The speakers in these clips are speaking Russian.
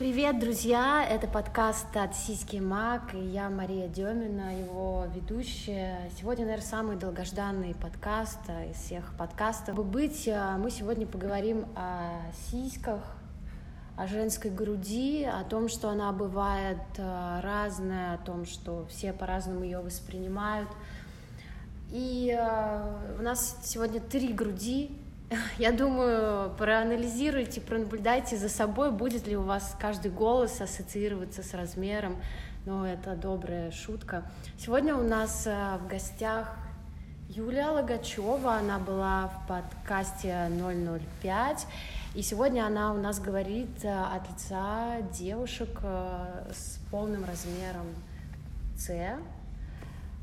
Привет, друзья! Это подкаст от Сиськи Мак, и я Мария Демина, его ведущая. Сегодня, наверное, самый долгожданный подкаст из всех подкастов. Быть, а, мы сегодня поговорим о сиськах, о женской груди, о том, что она бывает а, разная, о том, что все по-разному ее воспринимают. И а, у нас сегодня три груди, я думаю, проанализируйте, пронаблюдайте за собой, будет ли у вас каждый голос ассоциироваться с размером. Ну, это добрая шутка. Сегодня у нас э, в гостях Юлия Логачева, она была в подкасте 005, и сегодня она у нас говорит э, от лица девушек э, с полным размером С.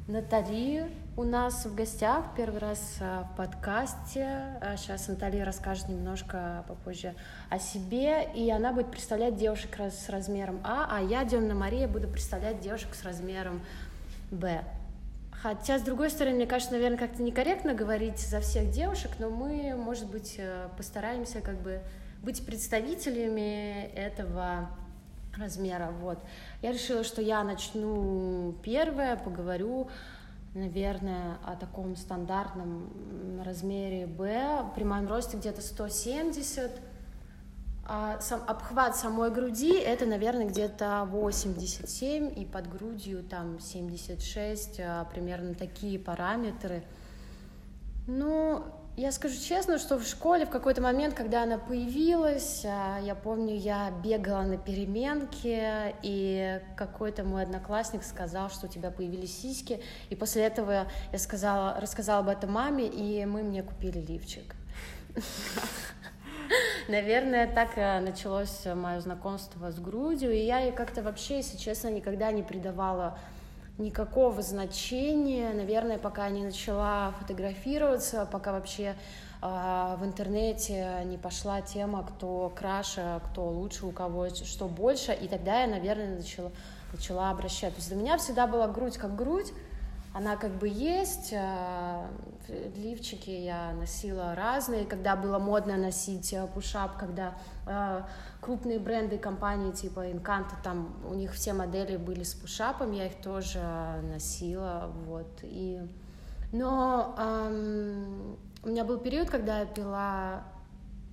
Натали у нас в гостях первый раз а, в подкасте. Сейчас а, Наталья расскажет немножко попозже о себе, и она будет представлять девушек с размером А, а я, Демна Мария, буду представлять девушек с размером Б. Хотя, с другой стороны, мне кажется, наверное, как-то некорректно говорить за всех девушек, но мы, может быть, э, постараемся как бы быть представителями этого размера. Вот. Я решила, что я начну первое, поговорю наверное, о таком стандартном размере Б. При моем росте где-то 170. А сам, обхват самой груди это, наверное, где-то 87, и под грудью там 76, а, примерно такие параметры. Ну, я скажу честно, что в школе в какой-то момент, когда она появилась, а, я помню, я бегала на переменке, и какой-то мой одноклассник сказал, что у тебя появились сиськи, и после этого я сказала, рассказала об этом маме, и мы мне купили лифчик. Наверное, так э, началось мое знакомство с грудью, и я как-то вообще, если честно, никогда не придавала никакого значения, наверное, пока не начала фотографироваться, пока вообще э, в интернете не пошла тема, кто краше, кто лучше, у кого что больше, и тогда я, наверное, начала, начала обращать. То есть для меня всегда была грудь как грудь, она как бы есть, э, лифчики я носила разные, когда было модно носить э, пушап, когда э, крупные бренды компании типа Encanto, там у них все модели были с пушапом, я их тоже носила, вот, и... Но эм, у меня был период, когда я пила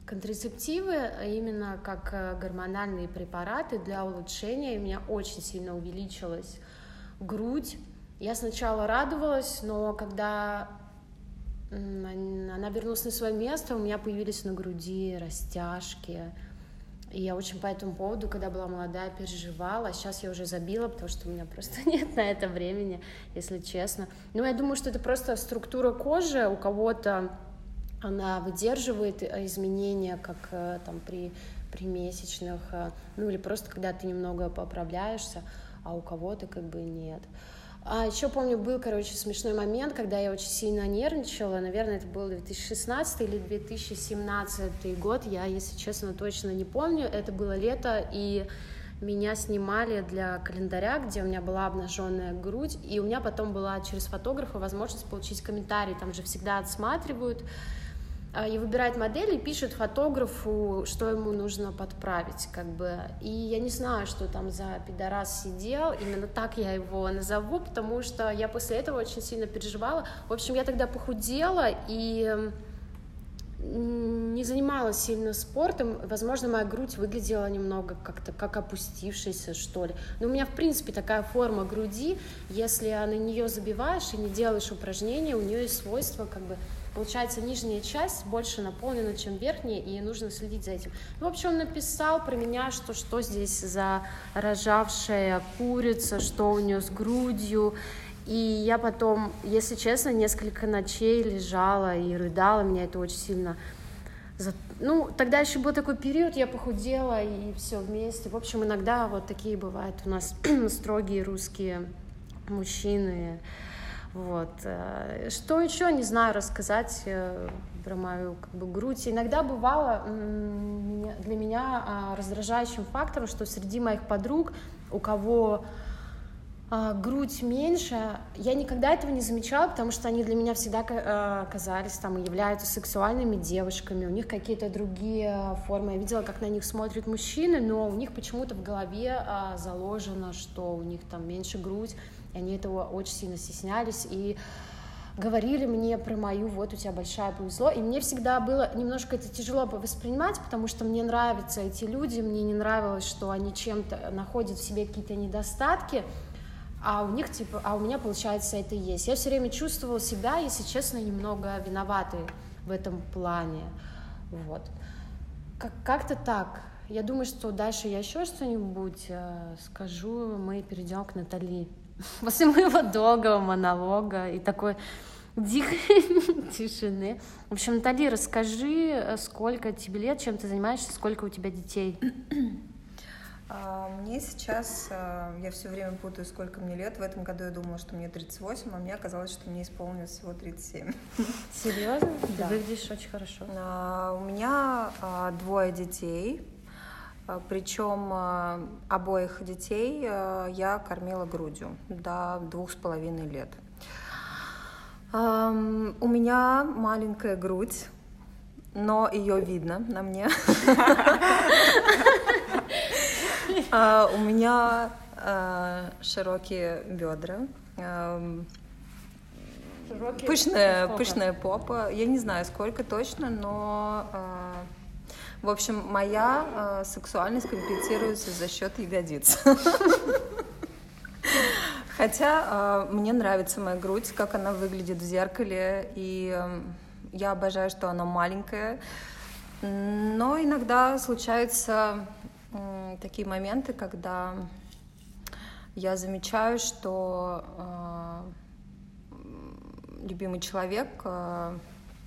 контрацептивы, а именно как гормональные препараты для улучшения, и у меня очень сильно увеличилась грудь, я сначала радовалась, но когда она вернулась на свое место, у меня появились на груди растяжки. И я очень по этому поводу, когда была молодая, переживала. Сейчас я уже забила, потому что у меня просто нет на это времени, если честно. Но я думаю, что это просто структура кожи. У кого-то она выдерживает э, изменения, как э, там при, при месячных, э, ну или просто когда ты немного поправляешься, а у кого-то как бы нет. А еще помню, был, короче, смешной момент, когда я очень сильно нервничала. Наверное, это был 2016 или 2017 год. Я, если честно, точно не помню. Это было лето, и меня снимали для календаря, где у меня была обнаженная грудь, и у меня потом была через фотографа возможность получить комментарий. Там же всегда отсматривают. А, и выбирает модель и пишет фотографу, что ему нужно подправить, как бы. И я не знаю, что там за пидорас сидел, именно так я его назову, потому что я после этого очень сильно переживала. В общем, я тогда похудела и не занималась сильно спортом, возможно, моя грудь выглядела немного как-то как опустившаяся, что ли. Но у меня, в принципе, такая форма груди, если на нее забиваешь и не делаешь упражнения, у нее есть свойство как бы Получается, нижняя часть больше наполнена, чем верхняя, и нужно следить за этим. Ну, в общем, он написал про меня, что что здесь за рожавшая курица, что у нее с грудью. И я потом, если честно, несколько ночей лежала и рыдала, меня это очень сильно... Ну, тогда еще был такой период, я похудела, и все вместе. В общем, иногда вот такие бывают у нас строгие русские мужчины, вот. Э, что еще не знаю рассказать э, про мою как бы, грудь. Иногда бывало для меня а, раздражающим фактором, что среди моих подруг, у кого а, грудь меньше. Я никогда этого не замечала, потому что они для меня всегда а, казались там и являются сексуальными девушками. У них какие-то другие формы. Я видела, как на них смотрят мужчины, но у них почему-то в голове а, заложено, что у них там меньше грудь. И они этого очень сильно стеснялись. И говорили мне про мою, вот у тебя большая повезло, и мне всегда было немножко это тяжело воспринимать, потому что мне нравятся эти люди, мне не нравилось, что они чем-то находят в себе какие-то недостатки, а у них типа, а у меня получается это есть. Я все время чувствовала себя, если честно, немного виноватой в этом плане, вот. Как- как-то так. Я думаю, что дальше я еще что-нибудь э, скажу, мы перейдем к Натали. После моего долгого монолога и такой дикой тишины. В общем, Натали, расскажи, э, сколько тебе лет, чем ты занимаешься, сколько у тебя детей? А, мне сейчас, а, я все время путаю, сколько мне лет. В этом году я думала, что мне 38, а мне оказалось, что мне исполнилось всего 37. Серьезно? Да. Ты выглядишь очень хорошо. А, у меня двое детей, причем обоих детей я кормила грудью до двух с половиной лет. У меня маленькая грудь, но ее видно на мне. А, у меня а, широкие бедра. Пышная, пышная попа. Я не знаю, сколько точно, но а, в общем, моя сексуальность компенсируется за счет ягодиц. Хотя мне нравится моя грудь, как она выглядит в зеркале, и я обожаю, что она маленькая. Но иногда случаются такие моменты, когда я замечаю, что э, любимый человек э,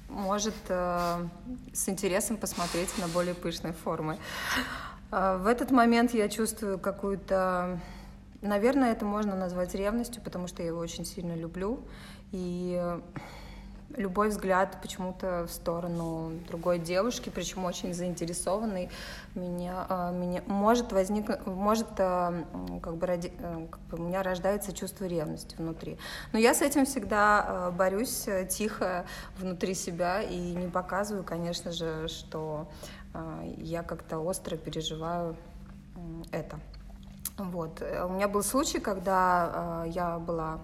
может э, с интересом посмотреть на более пышные формы. Э, в этот момент я чувствую какую-то, наверное, это можно назвать ревностью, потому что я его очень сильно люблю. И любой взгляд почему-то в сторону другой девушки, причем очень заинтересованный, меня, а, меня может возникнуть, может а, как бы, ради, э, как бы у меня рождается чувство ревности внутри. Но я с этим всегда а, борюсь э, тихо внутри себя и не показываю, конечно же, что я как-то остро переживаю это. Вот. У меня был случай, когда я была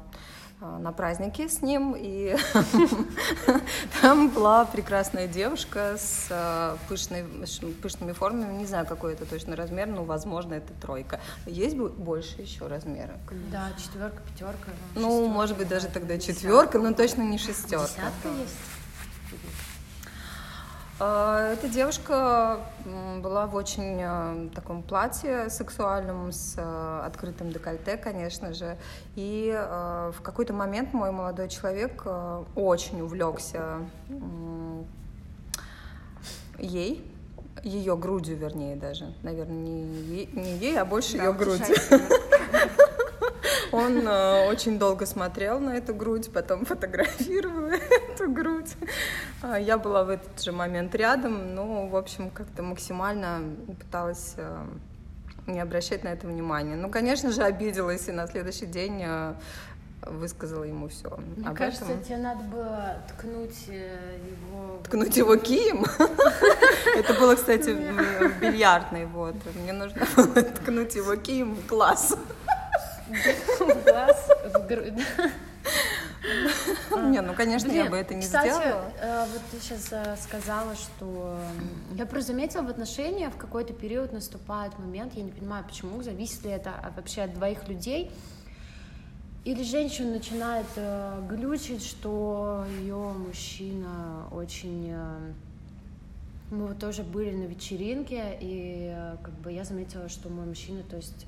на празднике с ним, и там была прекрасная девушка с а, пышной, пышными формами, не знаю, какой это точно размер, но, возможно, это тройка. Есть больше еще размера? Да, четверка, пятерка. Ну, может быть, даже тогда четверка, но точно не шестерка. Десятка есть? А, эта девушка была в очень а, таком платье сексуальном с а, открытым декольте, конечно же. И в какой-то момент мой молодой человек очень увлекся ей, ее грудью, вернее, даже. Наверное, не ей, не ей а больше да, ее грудью. Он э, очень долго смотрел на эту грудь, потом фотографировал эту грудь. А, я была в этот же момент рядом, но, в общем, как-то максимально пыталась э, не обращать на это внимания. Ну, конечно же, обиделась и на следующий день э, высказала ему все. Мне Об кажется, этом... тебе надо было ткнуть э, его... Ткнуть его кием? Это было, кстати, в бильярдной, вот. Мне нужно было ткнуть его кием в глаз в глаз, в грудь. Не, ну, конечно, я бы это не сделала. Э, вот ты сейчас э, сказала, что... Я просто заметила в отношениях в какой-то период наступает момент, я не понимаю, почему, зависит ли это вообще от двоих людей, или женщина начинает э, глючить, что ее мужчина очень... Мы вот тоже были на вечеринке, и как бы я заметила, что мой мужчина, то есть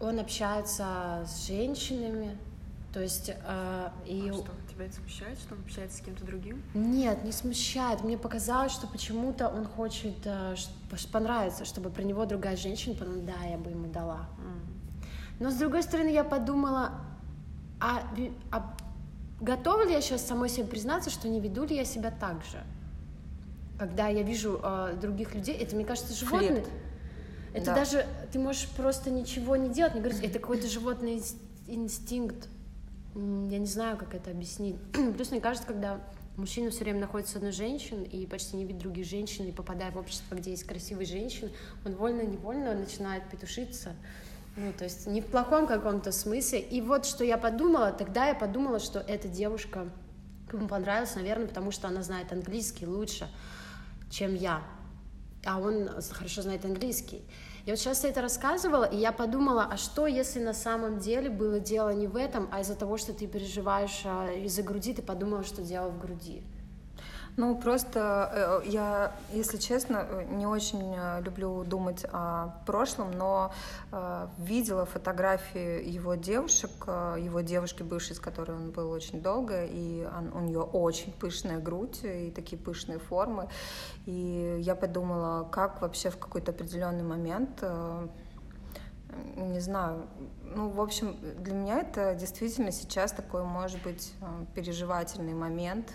он общается с женщинами, то есть э, и... А что, тебя это смущает, что он общается с кем-то другим? Нет, не смущает. Мне показалось, что почему-то он хочет э, понравиться, чтобы про него другая женщина подумала, да, я бы ему дала. Mm. Но с другой стороны, я подумала, а, а готова ли я сейчас самой себе признаться, что не веду ли я себя так же? Когда я вижу э, других людей, это, мне кажется, животные... Флирт. Это Да. даже, ты можешь просто ничего не делать, не говорить, это какой-то животный инс- инстинкт. Я не знаю, как это объяснить. Плюс мне кажется, когда мужчина все время находится с одной женщиной и почти не видит других женщин, и попадая в общество, где есть красивые женщины, он вольно-невольно начинает петушиться. Ну, то есть не в плохом каком-то смысле. И вот что я подумала, тогда я подумала, что эта девушка ему понравилась, наверное, потому что она знает английский лучше, чем я. А он хорошо знает английский. И вот сейчас я это рассказывала, и я подумала, а что, если на самом деле было дело не в этом, а из-за того, что ты переживаешь а, из-за груди, ты подумала, что дело в груди. Ну, просто э, я, если честно, э, не очень э, люблю думать о прошлом, но видела фотографии его девушек, его девушки бывшей, с которой он был очень долго, и он- у нее очень пышная грудь и такие пышные формы. И я подумала, как вообще в какой-то определенный момент не знаю, ну, в общем, для меня это действительно сейчас такой, может быть, переживательный момент.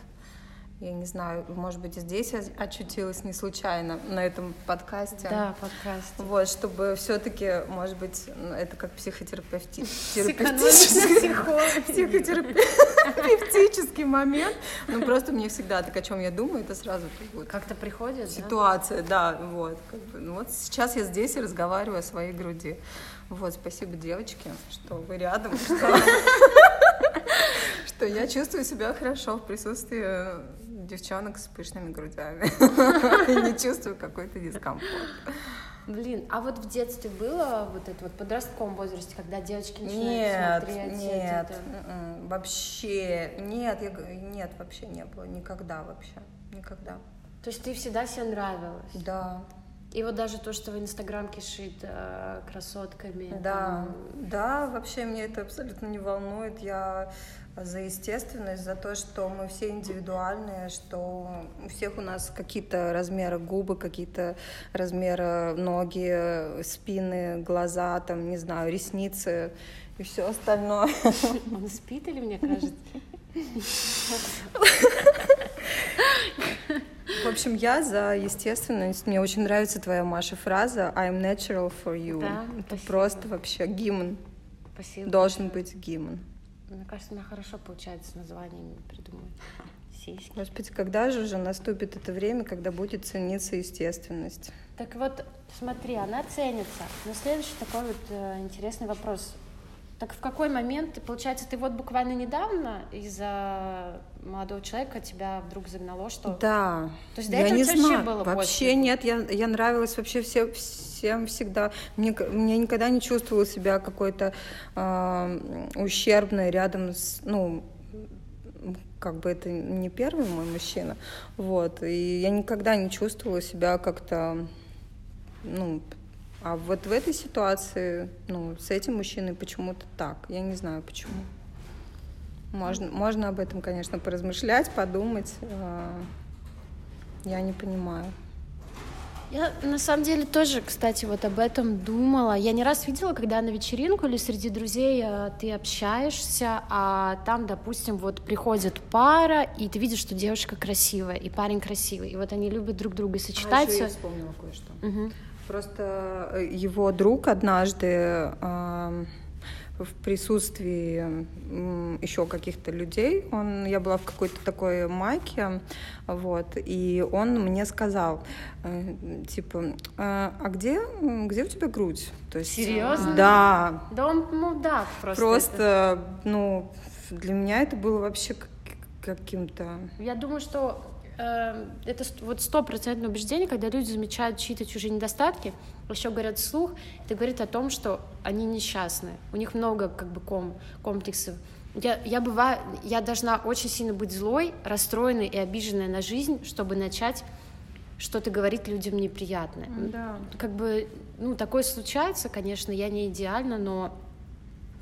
Я не знаю, может быть, здесь я очутилась не случайно на этом подкасте. Да, подкаст. Вот, чтобы все-таки, может быть, это как психотерапевти... Психотерапевтический момент. Ну, просто мне всегда так, о чем я думаю, это сразу бы Как-то приходит, ситуация, да, вот. как бы. Ну, вот сейчас я здесь и разговариваю о своей груди. Вот, спасибо, девочки, что вы рядом, что я чувствую себя хорошо в присутствии девчонок с пышными грудями. И не чувствую какой-то дискомфорт. Блин, а вот в детстве было вот это вот подростковом возрасте, когда девочки начинают Нет, смотреть нет, это- м-м, вообще, нет, я нет, вообще не было, никогда вообще, никогда. То есть ты всегда себе нравилась? Да, И вот даже то, что в Инстаграм кишит э, красотками. Да, там, да, вообще меня это абсолютно не волнует. Я за естественность, за то, что мы все индивидуальные, что у всех у нас какие-то размеры губы, какие-то размеры ноги, спины, глаза, там, не знаю, ресницы и все остальное. Он спит или мне кажется? В общем, я за естественность. Мне очень нравится твоя, Маша, фраза I'm natural for you. Да, Это спасибо. просто вообще гимн. Спасибо. Должен быть гимн. Мне кажется, меня хорошо получается с названиями придумать. Сиськи. Господи, когда же уже наступит это время, когда будет цениться естественность? Так вот, смотри, она ценится. Но следующий такой вот э, интересный вопрос. Так в какой момент, получается, ты вот буквально недавно из-за молодого человека тебя вдруг загнало, что... Да. То есть до я этого не вообще знаю. было Вообще пофиг? нет, я, я нравилась вообще все, всем всегда. Мне, мне никогда не чувствовала себя какой-то э, ущербной рядом с, ну, как бы это не первый мой мужчина, вот, и я никогда не чувствовала себя как-то, ну, а вот в этой ситуации, ну, с этим мужчиной почему-то так, я не знаю почему. Можно, можно об этом, конечно, поразмышлять, подумать. э, Я не понимаю. Я на самом деле тоже, кстати, вот об этом думала. Я не раз видела, когда на вечеринку или среди друзей э, ты общаешься, а там, допустим, вот приходит пара, и ты видишь, что девушка красивая, и парень красивый, и вот они любят друг друга сочетаться. А я вспомнила кое-что. Мгм. Просто э, его друг однажды эм, в присутствии еще каких-то людей, он, я была в какой-то такой майке, вот, и он мне сказал, э, типа, «А а где, где у тебя грудь? То есть, Серьезно? Да, Да он мудак просто. просто, ну, для меня это было вообще как- каким-то... это. Я думаю, что э, это вот стопроцентное убеждение, когда люди замечают чьи-то чужие недостатки, еще говорят вслух, это говорит о том, что они несчастны. У них много как бы ком, комплексов. Я, я бываю, я должна очень сильно быть злой, расстроенной и обиженной на жизнь, чтобы начать что-то говорить людям неприятное. Да. Как бы, ну, такое случается, конечно, я не идеальна, но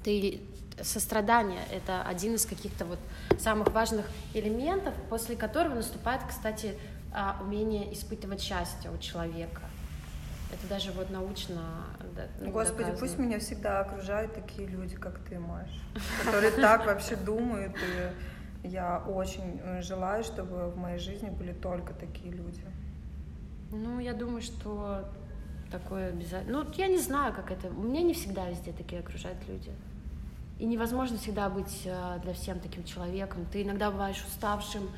ты сострадание — это один из каких-то вот самых важных элементов, после которого наступает, кстати, а, умение испытывать счастье у человека. Это даже вот научно да, ну, Господи, доказано. пусть меня всегда окружают такие люди, как ты, Маш, которые так вообще думают, и я очень э, желаю, чтобы в моей жизни были только такие люди. Ну, я думаю, что такое обязательно. Ну, я не знаю, как это. У меня не всегда везде такие окружают люди. И невозможно всегда быть э, для всем таким человеком. Ты иногда бываешь уставшим,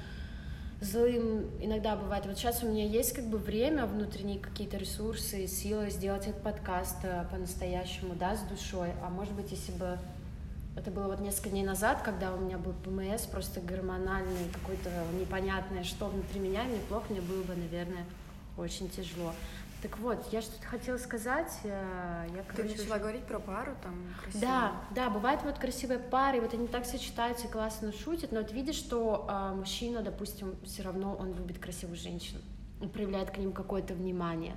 злым, иногда бывает. Вот сейчас у меня есть как бы время, внутренние какие-то ресурсы, силы сделать этот подкаст э, по-настоящему, да, с душой. А может быть, если бы это было вот несколько дней назад, когда у меня был ПМС, просто гормональный, какой-то непонятное, что внутри меня, мне плохо, мне было бы, наверное, очень тяжело. Так вот, я что-то хотела сказать. э, Я, Ты короче, начала уже- говорить про пару, там, красивую. Да, да, бывают вот красивые пары, и вот они так сочетаются и классно шутят, но вот видишь, что а, мужчина, допустим, все равно он любит красивых женщин, он проявляет к ним какое-то внимание.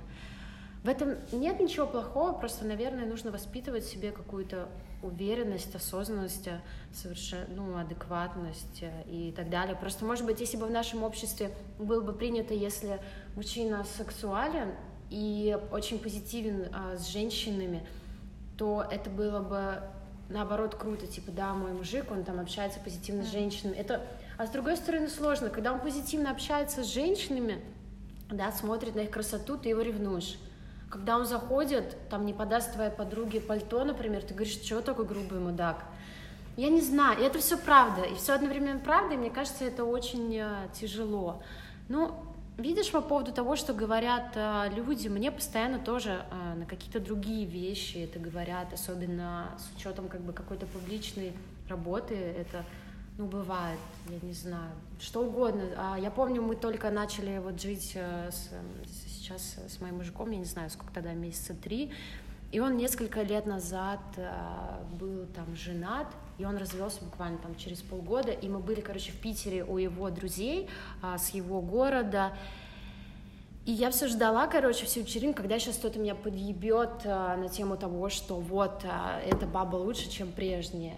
В этом нет ничего плохого, просто, наверное, нужно воспитывать в себе какую-то уверенность, осознанность, э, совершенно, ну, адекватность э, и так далее. Просто, может быть, если бы в нашем обществе было бы принято, если мужчина сексуален и очень позитивен а, с женщинами, то это было бы наоборот круто, типа, да, мой мужик, он там общается позитивно с женщинами. Это, а с другой стороны сложно, когда он позитивно общается с женщинами, да, смотрит на их красоту, ты его ревнуешь. Когда он заходит, там не подаст твоей подруге пальто, например, ты говоришь, что такой грубый мудак. Я не знаю, и это все правда, и все одновременно правда, и мне кажется, это очень э, тяжело. Ну, видишь, по поводу того, что говорят э, люди, мне постоянно тоже э, на какие-то другие вещи это говорят, особенно с учетом как бы какой-то публичной работы, это, ну, бывает, я не знаю, что угодно. А я помню, мы только начали вот жить э, с, э, сейчас с моим мужиком, я не знаю, сколько тогда, месяца три, и он несколько лет назад э, был там женат, и он развелся буквально там через полгода, и мы были, короче, в Питере у его друзей а, с его города, и я все ждала, короче, всю вечеринку, когда сейчас кто-то меня подъебет а, на тему того, что вот, а, эта баба лучше, чем прежняя.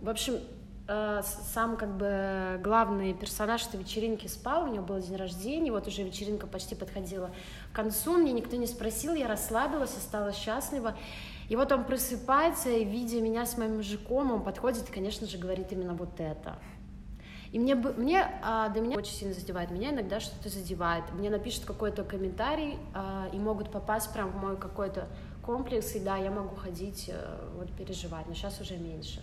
В общем, а, сам как бы главный персонаж этой вечеринки спал, у него был день рождения, вот уже вечеринка почти подходила к концу, мне никто не спросил, я расслабилась, осталась счастлива. И вот он просыпается, и видя меня с моим мужиком, он подходит конечно же, говорит именно вот это. И мне, мне а, до меня очень сильно задевает. Меня иногда что-то задевает. Мне напишут какой-то комментарий а, и могут попасть прям в мой какой-то комплекс, и да, я могу ходить, э, вот переживать, но сейчас уже меньше.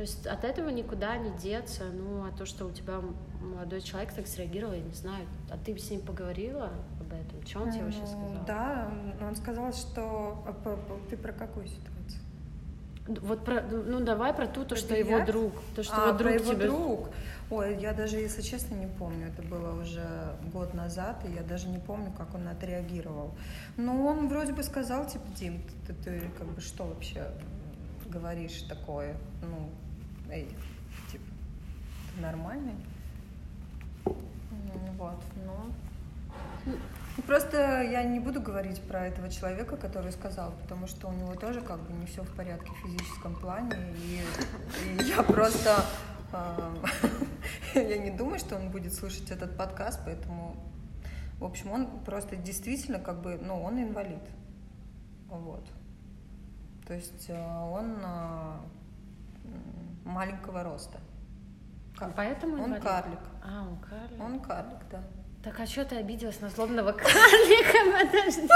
То есть от этого никуда не деться. Ну, а то, что у тебя молодой человек так среагировал, я не знаю. А ты с ним поговорила об этом? Что он тебе вообще Ну, сказал? Да, он сказал, что... а Ты про какую ситуацию? Вот про, ну давай про ту, то, Про что его бильярд? друг, то, что а, его друг про его тебе... друг. Ой, я даже, если честно, не помню. Это было уже год назад, и я даже не помню, как он отреагировал. Но он вроде бы сказал, типа, Дим, ты, ты, как бы что вообще говоришь такое? Ну, эй, типа, ты нормальный? Ну, Вот, ну... Просто я не буду говорить про этого человека, который сказал, потому что у него тоже как бы не все в порядке в физическом плане, и, и я просто а, я не думаю, что он будет слушать этот подкаст, поэтому, в общем, он просто действительно как бы, ну, он инвалид, вот. То есть а, он м, маленького роста. Ка- Поэтому Он инвалид? карлик. А, он карлик. Он карлик, да. Так а что ты обиделась на злобного карлика? Подожди.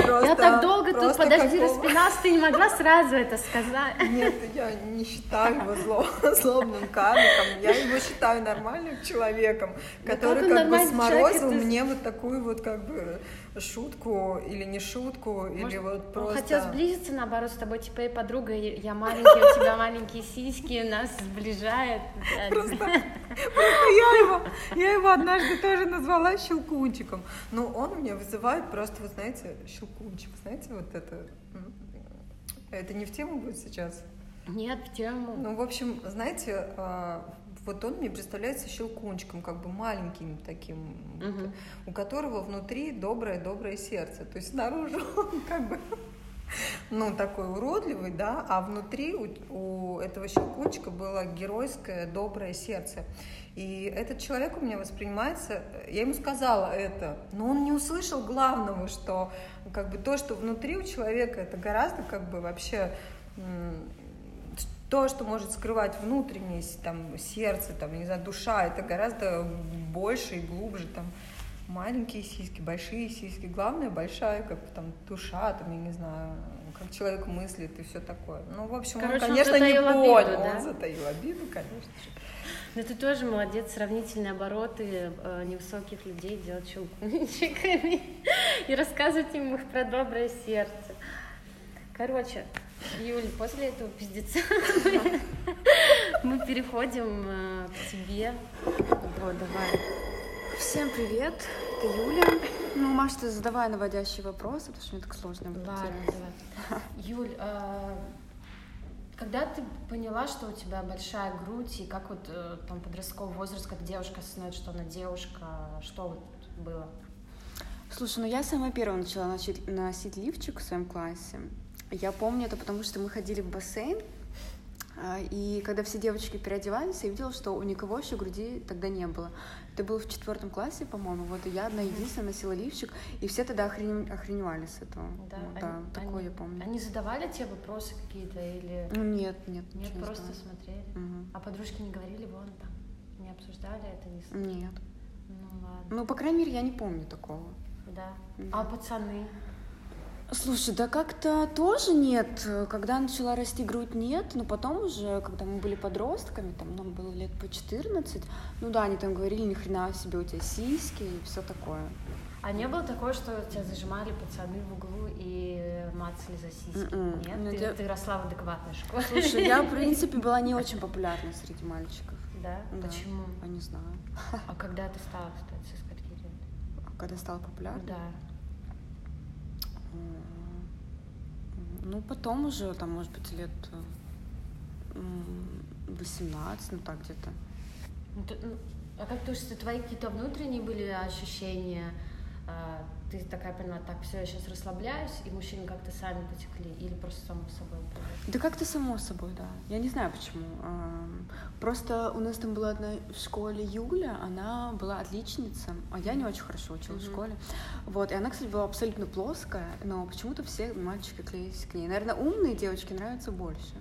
Я Просто- так долго тут, подожди, какого- распиналась, ты не могла сразу это сказать. Нет, я не считаю его зло- злобным карликом. Я его считаю нормальным человеком, который как он как бы сморозил ты- мне вот такую вот как бы шутку или не шутку, или Может, вот Он просто... хотел сблизиться, наоборот, с тобой, типа, и подруга, я маленькая, у тебя маленькие сиськи, нас сближает. Просто, просто я его, я его однажды тоже назвала щелкунчиком. Но он меня вызывает просто, вы знаете, щелкунчик, знаете, вот это... Это не в тему будет сейчас? Нет, в тему. Ну, в общем, знаете, а, вот он мне представляется щелкунчиком, как бы маленьким таким, Мгм. у которого внутри доброе-доброе сердце. То есть снаружи он как бы, ну, такой уродливый, да, а внутри у, у этого щелкунчика было геройское, доброе сердце. И этот человек у меня воспринимается, я ему сказала это, но он не услышал главного, что как бы то, что внутри у человека, это гораздо как бы вообще то, что может скрывать внутреннее там, сердце, там, не знаю, душа, это гораздо больше и глубже. Там. маленькие сиськи, большие сиськи. Главное, большая, как там душа, там, я не знаю, как человек мыслит и все такое. Ну, в общем, Короче, он, он конечно, не затаил понял. обиду, да? Он затаил обиду, конечно же. Ну ты тоже молодец, сравнительные обороты э, невысоких людей делать щелкунчиками и рассказывать им их про доброе сердце. Короче, Юль, после этого пиздеца мы переходим э, к тебе. Вот, давай. Всем привет, это Юля. Ну, Маш, ты задавай наводящие вопросы, потому что мне так сложно будет. Ладно, давай. Юль, а, когда ты поняла, что у тебя большая грудь, и как вот э, там подростковый возраст, как девушка осознает, что она девушка, что вот было? Слушай, ну я самая первая начала носить, носить лифчик в своем классе. Я помню это, потому что мы ходили в бассейн, а, и когда все девочки переодевались, я видела, что у никого еще груди тогда не было. Это было в четвертом классе, по-моему, вот, и я одна единственная носила лифчик, и все тогда охренев- охреневали с этого. Да, Вот, они- да такое они- я помню. Они задавали тебе вопросы какие-то или Ну, Нет, нет, нет, не просто знала. смотрели? Мгм. А подружки не говорили, вон там, не обсуждали это, не Нет. Ну ладно, Ну, по крайней мере, я не помню такого. да. Мгм. А пацаны? Слушай, да как-то тоже нет. Когда начала расти грудь, нет. Но потом уже, когда мы были подростками, там нам было лет по 14, ну да, они там говорили, ни хрена себе у тебя сиськи и все такое. А не было такого, что тебя зажимали пацаны в углу и мацали за сиськи? М-м. Нет? Ну, ты, я- ты росла в адекватной школе? Слушай, я, в принципе, была не очень популярна среди мальчиков. Да? Да. Почему? Я не знаю. А когда ты стала, кстати, со скольки лет? Когда стала популярной? Да. Ну, потом уже, там, может быть, лет м, 18, ну так где-то. Ну, ну, а как то, что твои какие-то внутренние были ощущения? А, Ты такая поняла, так, все, я сейчас расслабляюсь, и мужчины как-то сами потекли, или просто само собой? Да как-то само собой, да. Я не знаю почему. Просто у нас там была одна в школе Юля, она была отличница, а я не очень хорошо училась в Мгм. школе. Вот, и она, кстати, была абсолютно плоская, но почему-то все мальчики клеились к ней. Наверное, умные девочки нравятся больше.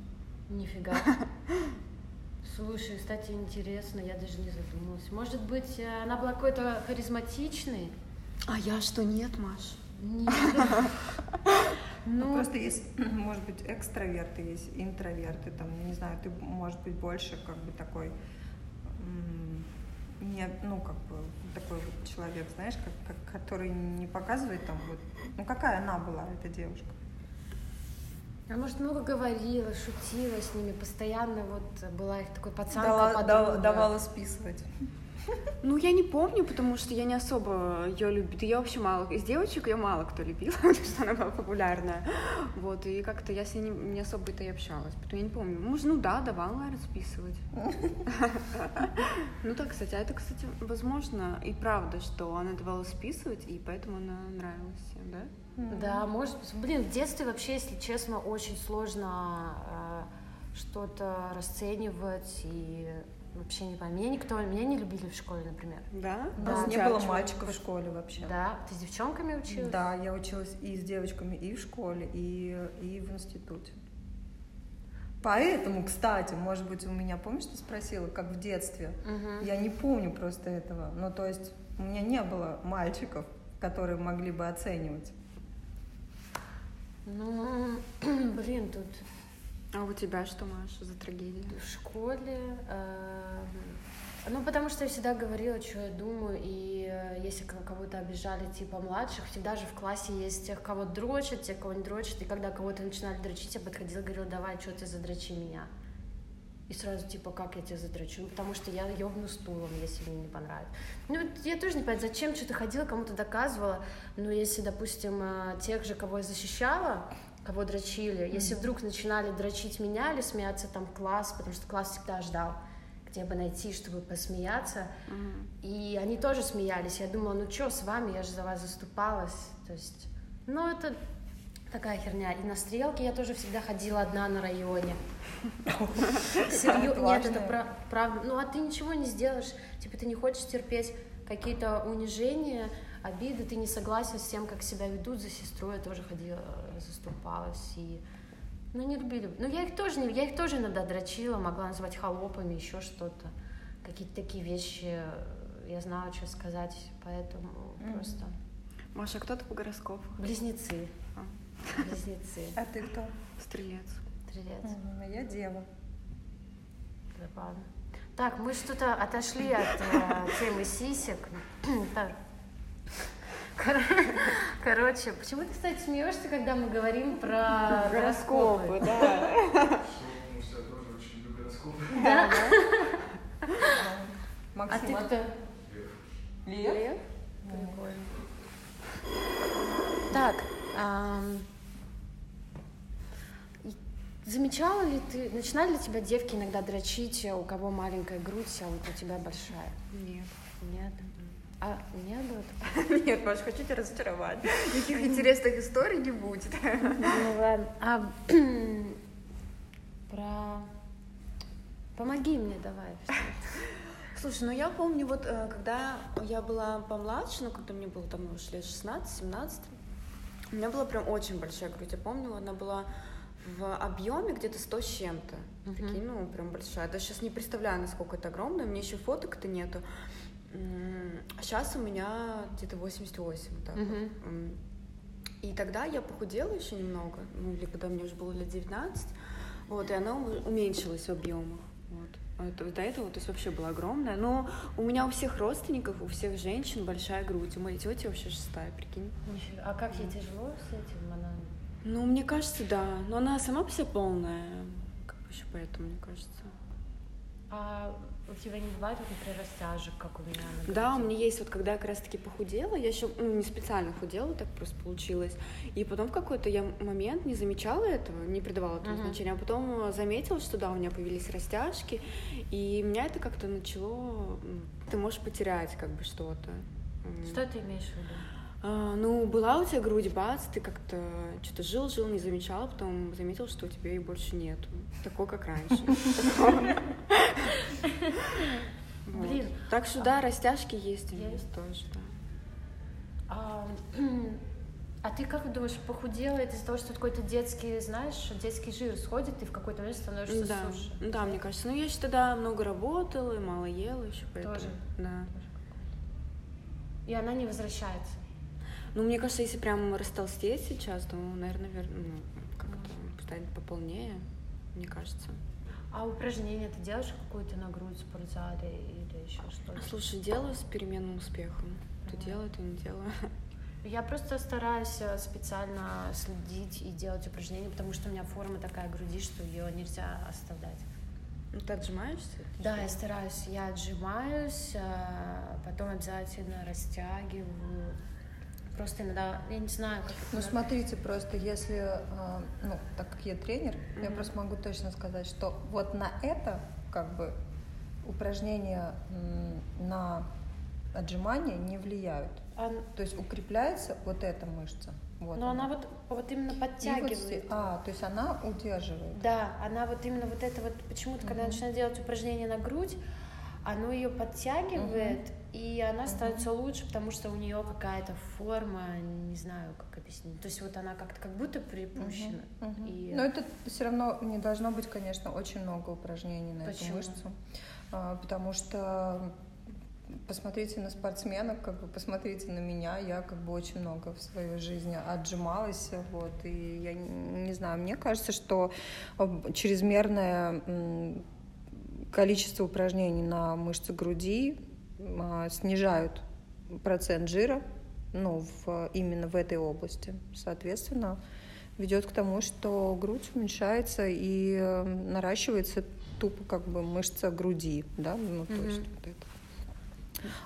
Нифига. Слушай, кстати, интересно, я даже не задумалась. Может быть, э, она была какой-то харизматичной? А я что, нет, Маш? Нет. Ну, Ну, просто есть, может быть, экстраверты, есть интроверты, там, не знаю, ты, может быть, больше как бы такой, м, не, ну, как бы, такой вот человек, знаешь, как, как- который не показывает там вот, ну, какая она была, эта девушка? а может, много говорила, шутила с ними, постоянно вот была их такой пацанка, Дала- давала списывать. Ну, я не помню, потому что я не особо ее любила. Я вообще мало... Из девочек ее мало кто любил, потому что она была популярная. Вот, и как-то я с ней не, не особо-то и общалась. Поэтому я не помню. Может, ну да, давала, наверное, списывать. Ну так, кстати, а это, кстати, возможно и правда, что она давала списывать, и поэтому она нравилась всем, да? Да, может быть. Блин, в детстве вообще, если честно, очень сложно э, что-то расценивать и вообще не пойму. Меня никто, меня не любили в школе, например. Да? У Да. нас не было мальчиков в школе вообще. Да, ты с девчонками училась? Да, я училась и с девочками и в школе, и, и в институте. Поэтому, кстати, может быть, у меня, помнишь, ты спросила, как в детстве? Мгм. Я не помню просто этого. Ну, то есть, у меня не было мальчиков, которые могли бы оценивать. Ну, блин, тут А у тебя что, Маша, за трагедия? в школе... э, ну, потому что я всегда говорила, что я думаю, и э, если ко- кого-то обижали, типа, младших, всегда же в классе есть тех, кого дрочат, тех, кого не дрочат, и когда кого-то начинали дрочить, я подходила говорила, давай, что ты задрочи меня. И сразу, типа, как я тебя задрочу? Ну, потому что я ёбну стулом, если мне не понравится. Ну, я тоже не понимаю, зачем что-то ходила, кому-то доказывала. Но если, допустим, э, тех же, кого я защищала, кого дрочили, если вдруг начинали дрочить меня или смеяться там класс, потому что класс всегда ждал, где бы найти, чтобы посмеяться, Мгм. и они тоже смеялись. Я думала, ну что с вами, я же за вас заступалась. То есть, ну это такая херня. И на стрелке я тоже всегда ходила одна на районе. Серьезно, нет, это правда. Ну а ты ничего не сделаешь. Типа ты не хочешь терпеть какие-то унижения, обиды, ты не согласен с тем, как себя ведут за сестру. Я тоже ходила, э, заступалась и ну, не любили. Ну, я их тоже не... Я их тоже иногда дрочила, могла называть холопами, еще что-то. Какие-то такие вещи. я знаю, что сказать, поэтому Мгм. просто Маша, кто ты по гороскопу? близнецы. А. Близнецы. А ты кто? Стрелец. Стрелец. Я дева. Забавно. Так, мы что-то отошли от э, темы сисек. Так. Кор- Короче, почему ты, кстати, смеешься, когда мы говорим про гороскопы? да. Да? А, ты Максим, кто? Лев? Лев? Прикольно. Так, замечала ли ты, начинали ли тебя девки иногда дрочить, у кого маленькая грудь, а вот у тебя большая? Нет. Нет? А такого? Нет, Маш, хочу тебя разочаровать. Никаких интересных историй не будет. Ну ладно. А про... Помоги мне, давай. Слушай, ну я помню, вот э, когда я была помладше, ну когда мне было там может, лет 16-17, у меня была прям очень большая грудь. Я помню, она была в объеме где-то 100 с чем-то. Мгм. Прикинь, ну прям большая. Даже сейчас не представляю, насколько это огромное. У меня еще фоток-то нету. Сейчас у меня где-то 88. вот так вот. М, И тогда я похудела еще немного, ну или когда мне уже было лет 19, вот, и она уменьшилась в объемах. Вот. Это- до этого, то есть вообще была огромная. Но у меня у всех родственников, у всех женщин большая грудь. У моей тети вообще шестая, прикинь. А как ей тяжело с этим? Она... Ну, мне кажется, да. Но она сама по себе полная. Как бы еще поэтому, мне кажется. А у тебя не бывает, вот, например, растяжек, как у меня? на Да, у меня есть вот, когда я как раз-таки похудела, я еще ну, не специально худела, так просто получилось. И потом в какой-то я момент не замечала этого, не придавала этому Мгм. значения, а потом э, заметила, что да, у меня появились растяжки, и меня это как-то начало... Ты можешь потерять как бы что-то. Что ты имеешь в виду? А, ну, была у тебя грудь, бац, ты как-то что-то жил-жил, не замечала, потом заметил, что у тебя и больше нету. Такого, как раньше. Блин. Так что да, растяжки есть у меня тоже, да. А, а ты как думаешь, похудела это из-за того, что какой-то детский, знаешь, детский жир сходит, и в какой-то момент становишься Да, суше? да, мне кажется. Ну, я еще тогда много работала и мало ела еще, поэтому. Тоже? Да. И она не возвращается. Ну, мне кажется, если прям растолстеть сейчас, то, наверное, вер... ну, как-то станет пополнее, мне кажется. А упражнения ты делаешь какую-то на грудь в спортзале или еще что-то? Слушай, делаю с переменным успехом. То делаю, то не делаю. Я просто стараюсь э, специально следить и делать упражнения, потому что у меня форма такая груди, что ее нельзя оставлять. Ну, ты отжимаешься? Да, я стараюсь, я отжимаюсь, а потом обязательно растягиваю. Просто иногда, я не знаю, как Ну, на- смотрите, просто если, э, ну, так как я тренер, я Мгм. просто могу точно сказать, что вот на это, как бы, упражнения на отжимания не влияют. А, То есть укрепляется вот эта мышца. Вот но она вот, вот именно И вот подтягивает. здесь- а, то есть она удерживает. Да, она вот именно вот это вот, почему-то, когда Мгм. начинает делать упражнение на грудь, оно ее подтягивает, и она становится лучше, потому что у нее какая-то форма, не знаю, как объяснить. То есть вот она как-то как будто припущена. Мгм. И... Но это все равно не должно быть, конечно, очень много упражнений на Почему? эту мышцу. А, Потому что посмотрите на спортсменов, как бы посмотрите на меня, я как бы очень много в своей жизни отжималась, вот, и я не знаю, мне кажется, что чрезмерное количество упражнений на мышцы груди снижают процент жира, ну, в, именно в этой области. Соответственно, ведет к тому, что грудь уменьшается и э, наращивается тупо как бы мышца груди, да, ну, то Мгм. есть вот это.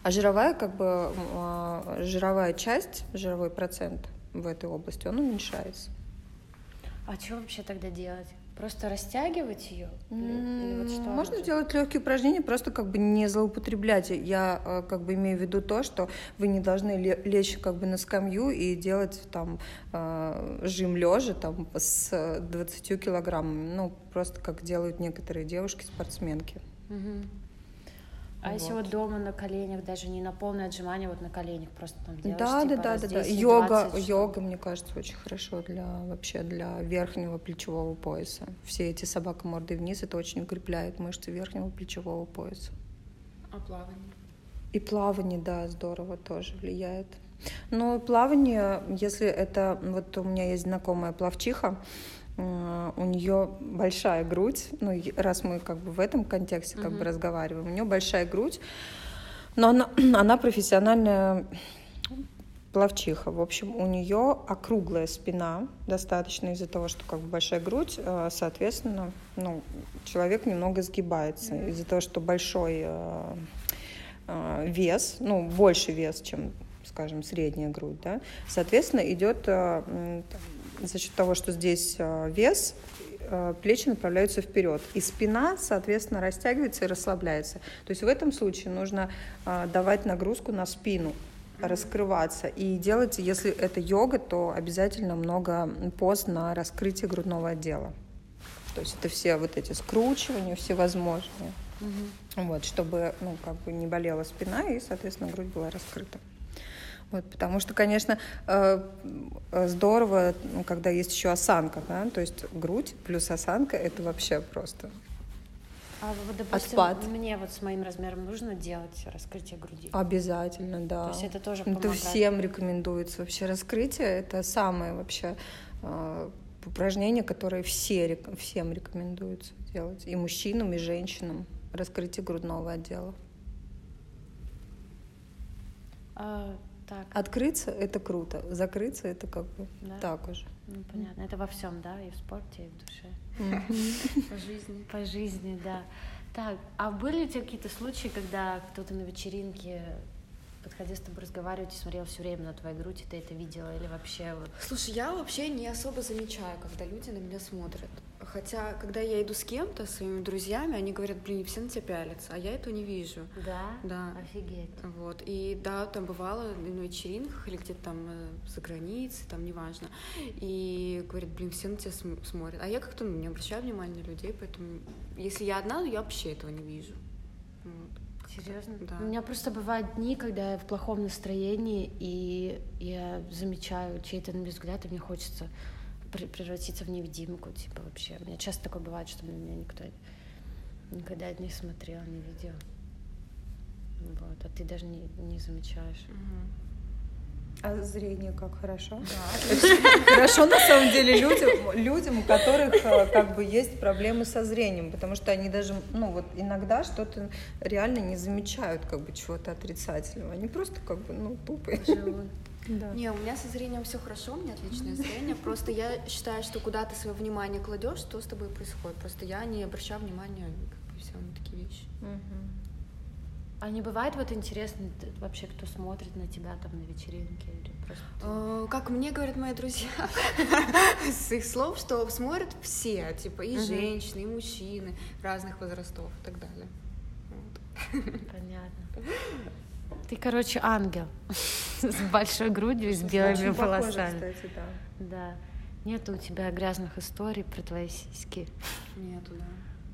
А жировая, как бы, а, жировая часть, жировой процент в этой области, он уменьшается. А что вообще тогда делать? Просто растягивать ее? Или, или вот что Можно нужно? делать легкие упражнения, просто как бы не злоупотреблять. Я э, как бы имею в виду то, что вы не должны ле- лечь как бы на скамью и делать там э, жим лежа там с 20 килограммами. Ну, просто как делают некоторые девушки-спортсменки. Мгм. А если Вот. вот дома на коленях, даже не на полное отжимание, вот на коленях просто там делаешь, Да, типа, да, да, да, да. 10, Йога, 20, что- йога, мне кажется, очень хорошо для вообще для верхнего плечевого пояса. Все эти собака мордой вниз, это очень укрепляет мышцы верхнего плечевого пояса. А плавание? И плавание, да, здорово тоже влияет. Но плавание, если это... Вот у меня есть знакомая плавчиха, у нее большая грудь, ну, раз мы как бы в этом контексте как бы разговариваем, у нее большая грудь, но она, она профессиональная плавчиха. В общем, у нее округлая спина достаточно из-за того, что как бы большая грудь, э, соответственно, ну, человек немного сгибается из-за того, что большой э, вес, ну, больше вес, чем, скажем, средняя грудь, да, соответственно, идет за счет того, что здесь э, вес, э, плечи направляются вперед, и спина, соответственно, растягивается и расслабляется. То есть в этом случае нужно э, давать нагрузку на спину, раскрываться и делать, если это йога, то обязательно много поз на раскрытие грудного отдела. То есть это все вот эти скручивания всевозможные. Вот, чтобы, ну, как бы не болела спина и, соответственно, грудь была раскрыта. Вот, потому что, конечно, э, э, здорово, ну, когда есть еще осанка, да, то есть грудь плюс осанка, это вообще просто А вот, допустим, Отпад. мне вот с моим размером нужно делать раскрытие груди. обязательно, да. То есть это тоже Это помогает. всем рекомендуется вообще раскрытие. Это самое вообще э, упражнение, которое все, всем рекомендуется делать. И мужчинам, и женщинам. Раскрытие грудного отдела. А, так, Открыться — это круто. Закрыться — это как бы Да. так уже. ну понятно. Это во всем, да, и в спорте, и в душе. По жизни. По жизни, да. Так, а были у тебя какие-то случаи, когда кто-то на вечеринке подходил с тобой разговаривать и смотрел все время на твою грудь, и ты это видела, или вообще вот... Слушай, я вообще не особо замечаю, когда люди на меня смотрят. Хотя, когда я иду с кем-то, своими друзьями, они говорят, блин, все на тебя пялятся, а я этого не вижу. Да? Да. Офигеть. Вот. И да, там бывало на вечеринках или где-то там э, за границей, там неважно. И говорят, блин, все на тебя см- смотрят. А я как-то ну, не обращаю внимания на людей, поэтому если я одна, то я вообще этого не вижу. Вот. Серьезно? Да. У меня просто бывают дни, когда я в плохом настроении, и я замечаю чей-то на меня взгляд, и мне хочется превратиться в невидимку, типа вообще. У меня часто такое бывает, что на меня никто никогда не смотрел, не видел. Вот, а ты даже не, не замечаешь. А зрение как хорошо? Да. Хорошо на самом деле людям, людям, у которых э, как бы есть проблемы со зрением, потому что они даже, ну вот иногда что-то реально не замечают как бы чего-то отрицательного, они просто как бы, ну, тупые. Живут. Да. Не, у меня со зрением все хорошо, у меня отличное зрение. Просто я считаю, что куда ты свое внимание кладешь, что с тобой происходит. Просто я не обращаю внимания как бы, все на такие вещи. А не бывает вот интересно вообще, кто смотрит на тебя там на вечеринке или просто... Э, Как мне говорят мои друзья, с их слов, что смотрят все, типа и женщины, и мужчины разных возрастов и так далее. Понятно. Ты, короче, ангел с большой грудью и с белыми волосами. да. Нету у тебя грязных историй про твои сиськи. Нету, да.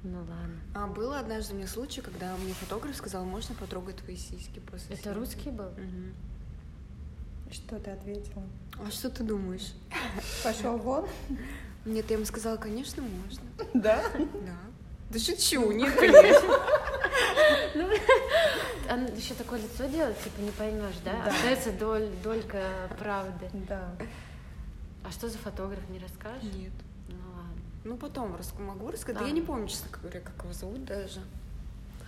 Ну ладно. А было однажды у меня случай, когда мне фотограф сказал, можно потрогать твои сиськи после Это съемки?» русский был? Что ты ответила? А что ты думаешь? Пошел вон? Нет, я ему сказала, конечно, можно. Да. Да. Да шучу, нет, конечно. Он еще такое лицо делает, типа не поймешь, да? Да. Остается доль, долька правды. Да. А что за фотограф, не расскажешь? Нет. Ну ладно. Ну, потом рас- могу рассказать. Да. Да я не помню, честно говоря, как его зовут даже.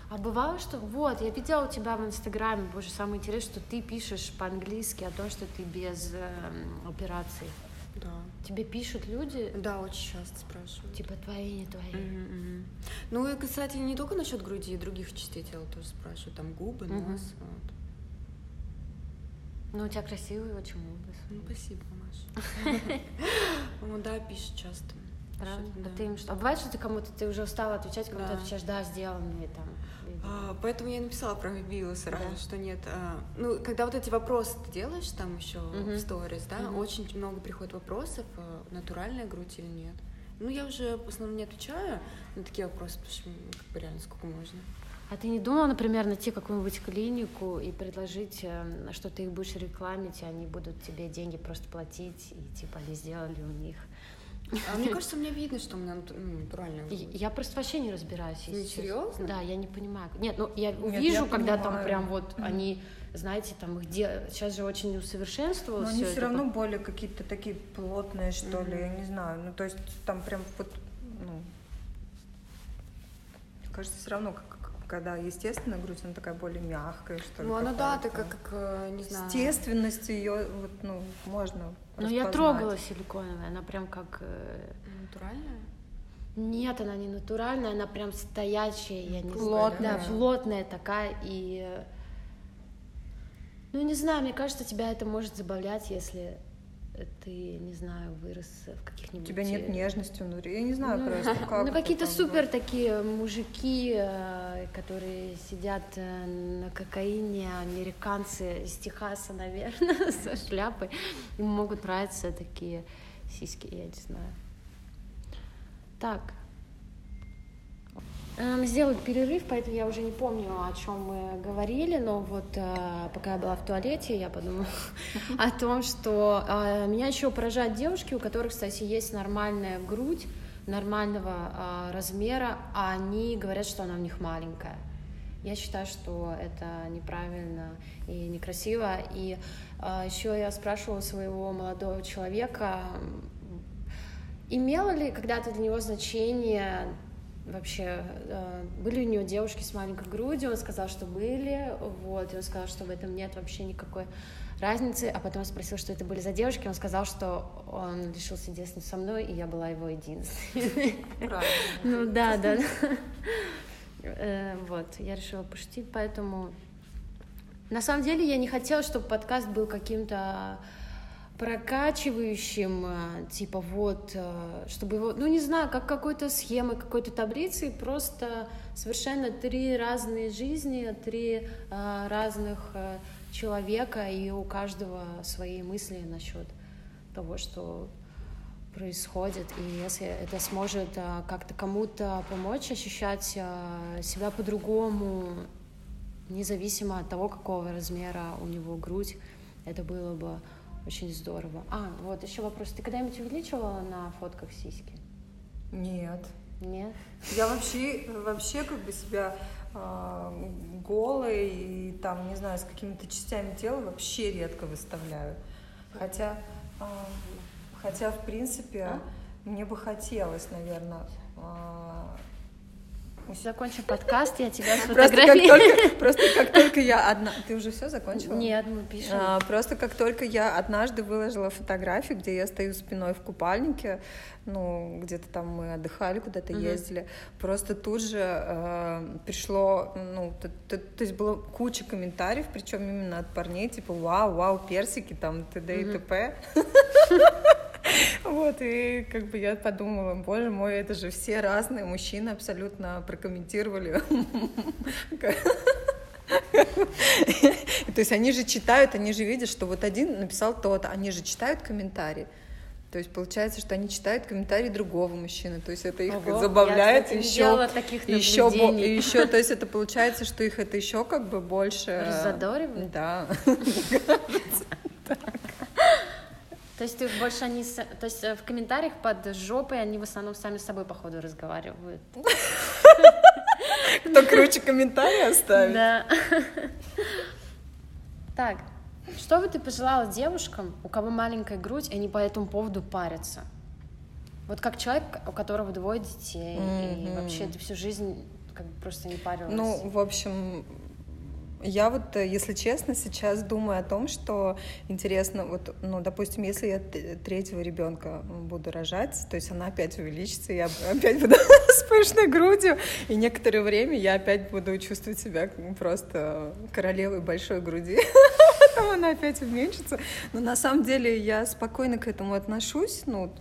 А бывало, что... Вот, я видела у тебя в Инстаграме, боже, самое интересное, что ты пишешь по-английски о том, что ты без эм, операции. Да. Тебе пишут люди, Да, очень часто спрашивают. типа, твои, не твои. Мгм, мгм. Ну и, кстати, не только насчет груди, и других частей тела тоже спрашивают. Там губы, Мгм. нос. вот. Ну, у тебя красивый очень образ. Ну, спасибо, Маша. Ну да, пишет часто. Правда? А да. ты им что? А бывает, что ты кому-то ты уже устала отвечать, кому-то Да. отвечаешь, да, сделано, и там. А, поэтому я и написала про мобилу сразу, Да. что нет. а, ну, когда вот эти вопросы ты делаешь там еще Мгм. в сторис, да, Мгм. очень много приходит вопросов, а, натуральная грудь или нет. Ну, я уже в основном не отвечаю на такие вопросы, потому что ну, как бы реально сколько можно. А ты не думала, например, найти какую-нибудь клинику и предложить, э, что ты их будешь рекламить, и они будут тебе деньги просто платить, и типа они сделали у них мне кажется, мне видно, что у меня ну, натуральная грудь. Я просто вообще не разбираюсь. серьезно? Да, я не понимаю. Нет, ну я увижу, я когда там прям вот они, знаете, там их де... сейчас же очень Но усовершенствовалось. они всё все равно более какие-то такие плотные, что ли, я не знаю. Ну, то есть там прям вот, ну, мне кажется, все равно, как, когда естественная грудь, она такая более мягкая, что ли. Ну, она, да, такая, как, э, не знаю... Естественность ее, вот, ну, можно Ну я трогала силиконовая, она прям как. э, Натуральная? Нет, она не натуральная, она прям стоячая, я не знаю. Плотная. Да, плотная такая и. э, Ну, не знаю, мне кажется, тебя это может забавлять, если ты, не знаю, вырос в У каких-нибудь... тебя нет э, нежности внутри. Я не знаю Ну, просто, как Ну, какие-то супер такие мужики, э, которые сидят э, на кокаине, американцы из Техаса, наверное, со шляпой. Им могут нравиться такие сиськи, я не знаю. Так. Э, Мы сделали перерыв, поэтому я уже не помню, о чем мы говорили, но вот э, пока я была в туалете, я подумала о том, что э, меня еще поражают девушки, у которых, кстати, есть нормальная грудь, нормального э, размера, а они говорят, что она у них маленькая. Я считаю, что это неправильно и некрасиво. И еще я спрашивала своего молодого человека, имело ли когда-то для него значение вообще, э, были у него девушки с маленькой грудью, он сказал, что были, вот, и он сказал, что в этом нет вообще никакой разницы, а потом спросил, что это были за девушки, он сказал, что он решил единственным со мной, и я была его единственной. Ну да, да. Э, Вот, я решила пошутить, поэтому... На самом деле я не хотела, чтобы подкаст был каким-то прокачивающим, э, типа вот, э, чтобы его, ну не знаю, как какой-то схемы, какой-то таблицы, просто совершенно три разные жизни, три э, разных человека, и у каждого свои мысли насчет того, что происходит, и если это сможет а, как-то кому-то помочь ощущать а, себя по-другому, независимо от того, какого размера у него грудь, это было бы очень здорово. А, вот еще вопрос. Ты когда-нибудь увеличивала на фотках сиськи? Нет. Нет? Я вообще, вообще как бы себя а, голой и там, не знаю, с какими-то частями тела вообще редко выставляю. Хотя, а, хотя в принципе, А? мне бы хотелось, наверное, Закончим подкаст, я тебя Просто как, сфотографирую. только, просто как только я одна... Ты уже все закончила? Нет, мы пишем. А, просто как только я однажды выложила фотографию, где я стою спиной в купальнике, ну, где-то там мы отдыхали, куда-то ездили, просто тут же э, пришло, ну, то, то- то есть было куча комментариев, причем именно от парней, типа, вау, вау, персики, там, т.д. и т.п. Вот, и как бы я подумала, боже мой, это же все разные мужчины абсолютно прокомментировали. То есть они же читают, они же видят, что вот один написал то-то, они же читают комментарии. То есть получается, что они читают комментарии другого мужчины, то есть это их Ого, забавляет я, кстати, еще, таких еще, еще, то есть это получается, что их это еще как бы больше. Раззадоривает? Да. То есть ты больше они, то есть э, в комментариях под жопой они в основном сами с собой походу разговаривают. Кто круче комментарии оставит? Да. Так, что бы ты пожелала девушкам, у кого маленькая грудь, и они по этому поводу парятся? Вот как человек, у которого двое детей, и Мгм. вообще ты всю жизнь как бы просто не парилась. Ну, в общем, я вот, э, если честно, сейчас думаю о том, что интересно, вот, ну, допустим, если я третьего ребенка буду рожать, то есть она опять увеличится, я опять буду с пышной грудью, и некоторое время я опять буду чувствовать себя просто королевой большой груди. Потом она опять уменьшится. Но на самом деле я спокойно к этому отношусь, ну,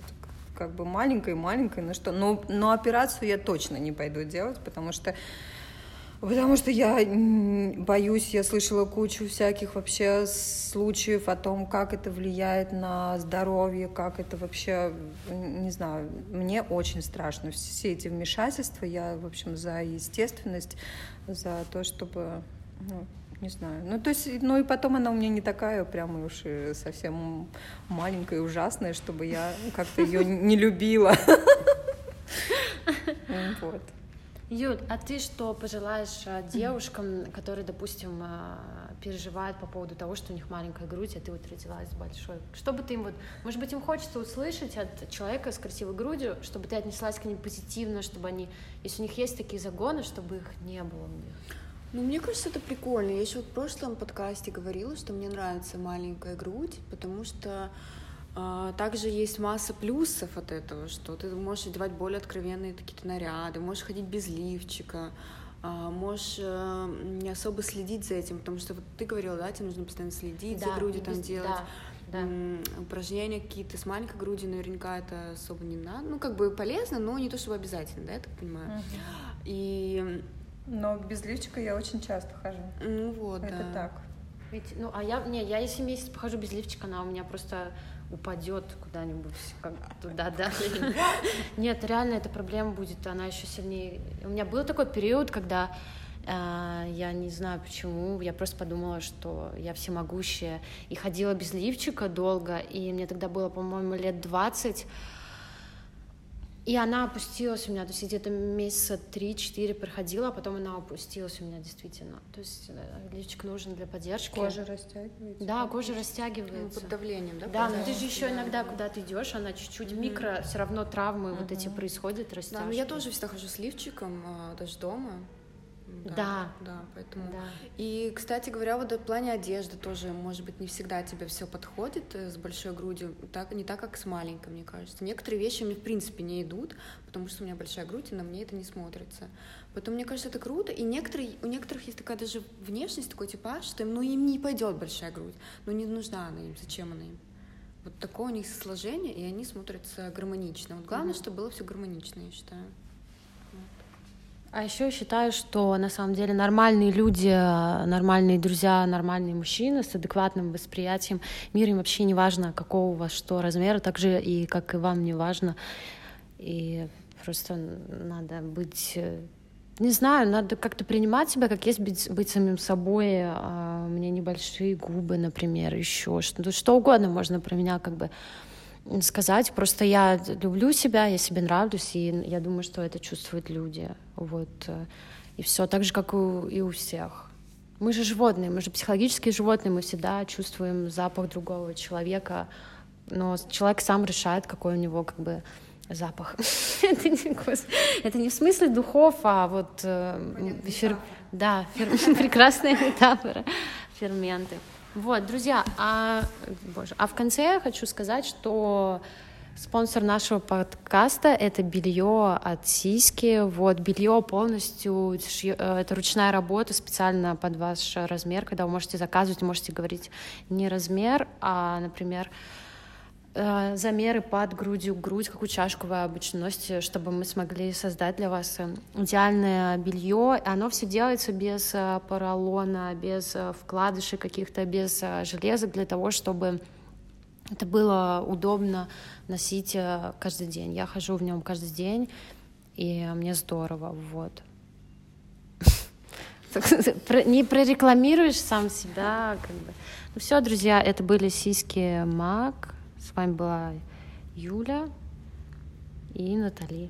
как бы маленькой-маленькой, ну что, но, но операцию я точно не пойду делать, потому что Потому что я боюсь, я слышала кучу всяких вообще случаев о том, как это влияет на здоровье, как это вообще, не знаю, мне очень страшно. Все эти вмешательства, я, в общем, за естественность, за то, чтобы ну, не знаю. Ну, то есть, ну и потом она у меня не такая прям уж и совсем маленькая и ужасная, чтобы я как-то ее не любила. Вот. Юд, а ты что пожелаешь а, девушкам, которые, допустим, а, переживают по поводу того, что у них маленькая грудь, а ты вот родилась большой? Что бы ты им вот, может быть, им хочется услышать от человека с красивой грудью, чтобы ты отнеслась к ним позитивно, чтобы они, если у них есть такие загоны, чтобы их не было у них? Ну, мне кажется, это прикольно. Я еще в прошлом подкасте говорила, что мне нравится маленькая грудь, потому что также есть масса плюсов от этого, что ты можешь одевать более откровенные какие-то наряды, можешь ходить без лифчика, а, можешь э, не особо следить за этим, потому что вот ты говорила, да, тебе нужно постоянно следить Да, за грудью, там без- делать да, да. упражнения какие-то с маленькой грудью, наверняка это особо не надо. Ну, как бы полезно, но не то чтобы обязательно, да, я так понимаю. И, Но без лифчика я очень часто хожу. ну вот, Это да. так. Ведь, ну, а я, не, я если месяц похожу без лифчика, она у меня просто упадет куда-нибудь, как туда, да. Нет, реально эта проблема будет, она еще сильнее. У меня был такой период, когда э, я не знаю почему, я просто подумала, что я всемогущая, и ходила без лифчика долго, и мне тогда было, по-моему, лет 20, и она опустилась у меня, то есть где-то месяца 3-4 проходила, а потом она опустилась у меня действительно. То есть э, лифчик нужен для поддержки. Кожа растягивается. Да, кожа Ну, растягивается. под давлением, да? Да, но ты же еще да. иногда куда-то идешь, она чуть-чуть микро, все равно травмы вот эти происходят, растяжки. Да, но я тоже всегда хожу с лифчиком, а, даже дома. Да. Да, поэтому... Да. И, кстати говоря, вот в плане одежды тоже, может быть, не всегда тебе все подходит э, с большой грудью, так, не так, как с маленькой, мне кажется. Некоторые вещи мне, в принципе, не идут, потому что у меня большая грудь, и на мне это не смотрится. Поэтому, мне кажется, это круто. И некоторые, у некоторых есть такая даже внешность, такой типаж, что им, ну, им не пойдет большая грудь, ну, не нужна она им, зачем она им. Вот такое у них сложение, и они смотрятся гармонично. Вот главное, чтобы было все гармонично, я считаю. А еще считаю, что на самом деле нормальные люди, нормальные друзья, нормальные мужчины с адекватным восприятием мира, им вообще не важно, какого у вас что размера, так же и как и вам не важно. И просто надо быть э, не знаю, надо как-то принимать себя, как есть, быть, быть самим собой. А у меня небольшие губы, например, еще что, что угодно можно про меня как бы сказать. Просто я люблю себя, я себе нравлюсь, и я думаю, что это чувствуют люди. Вот. И все так же, как и у, и у всех. Мы же животные, мы же психологические животные, мы всегда чувствуем запах другого человека, но человек сам решает, какой у него как бы запах. это, не, это не в смысле духов, а вот э, фер... да, фер... прекрасная метафора, ферменты. Вот, друзья, а, боже, а в конце я хочу сказать, что спонсор нашего подкаста — это белье от Сиськи. Вот, белье полностью, это ручная работа специально под ваш размер, когда вы можете заказывать, можете говорить не размер, а, например, замеры под грудью, грудь, какую чашку вы обычно носите, чтобы мы смогли создать для вас идеальное белье. Оно все делается без поролона, без вкладышей каких-то, без железа для того, чтобы это было удобно носить каждый день. Я хожу в нем каждый день, и мне здорово, вот. Не прорекламируешь сам себя, как бы. Ну все, друзья, это были сиськи Мак. С вами была Юля и Натали.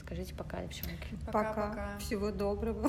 Скажите пока, девчонки. Пока. пока. Всего доброго.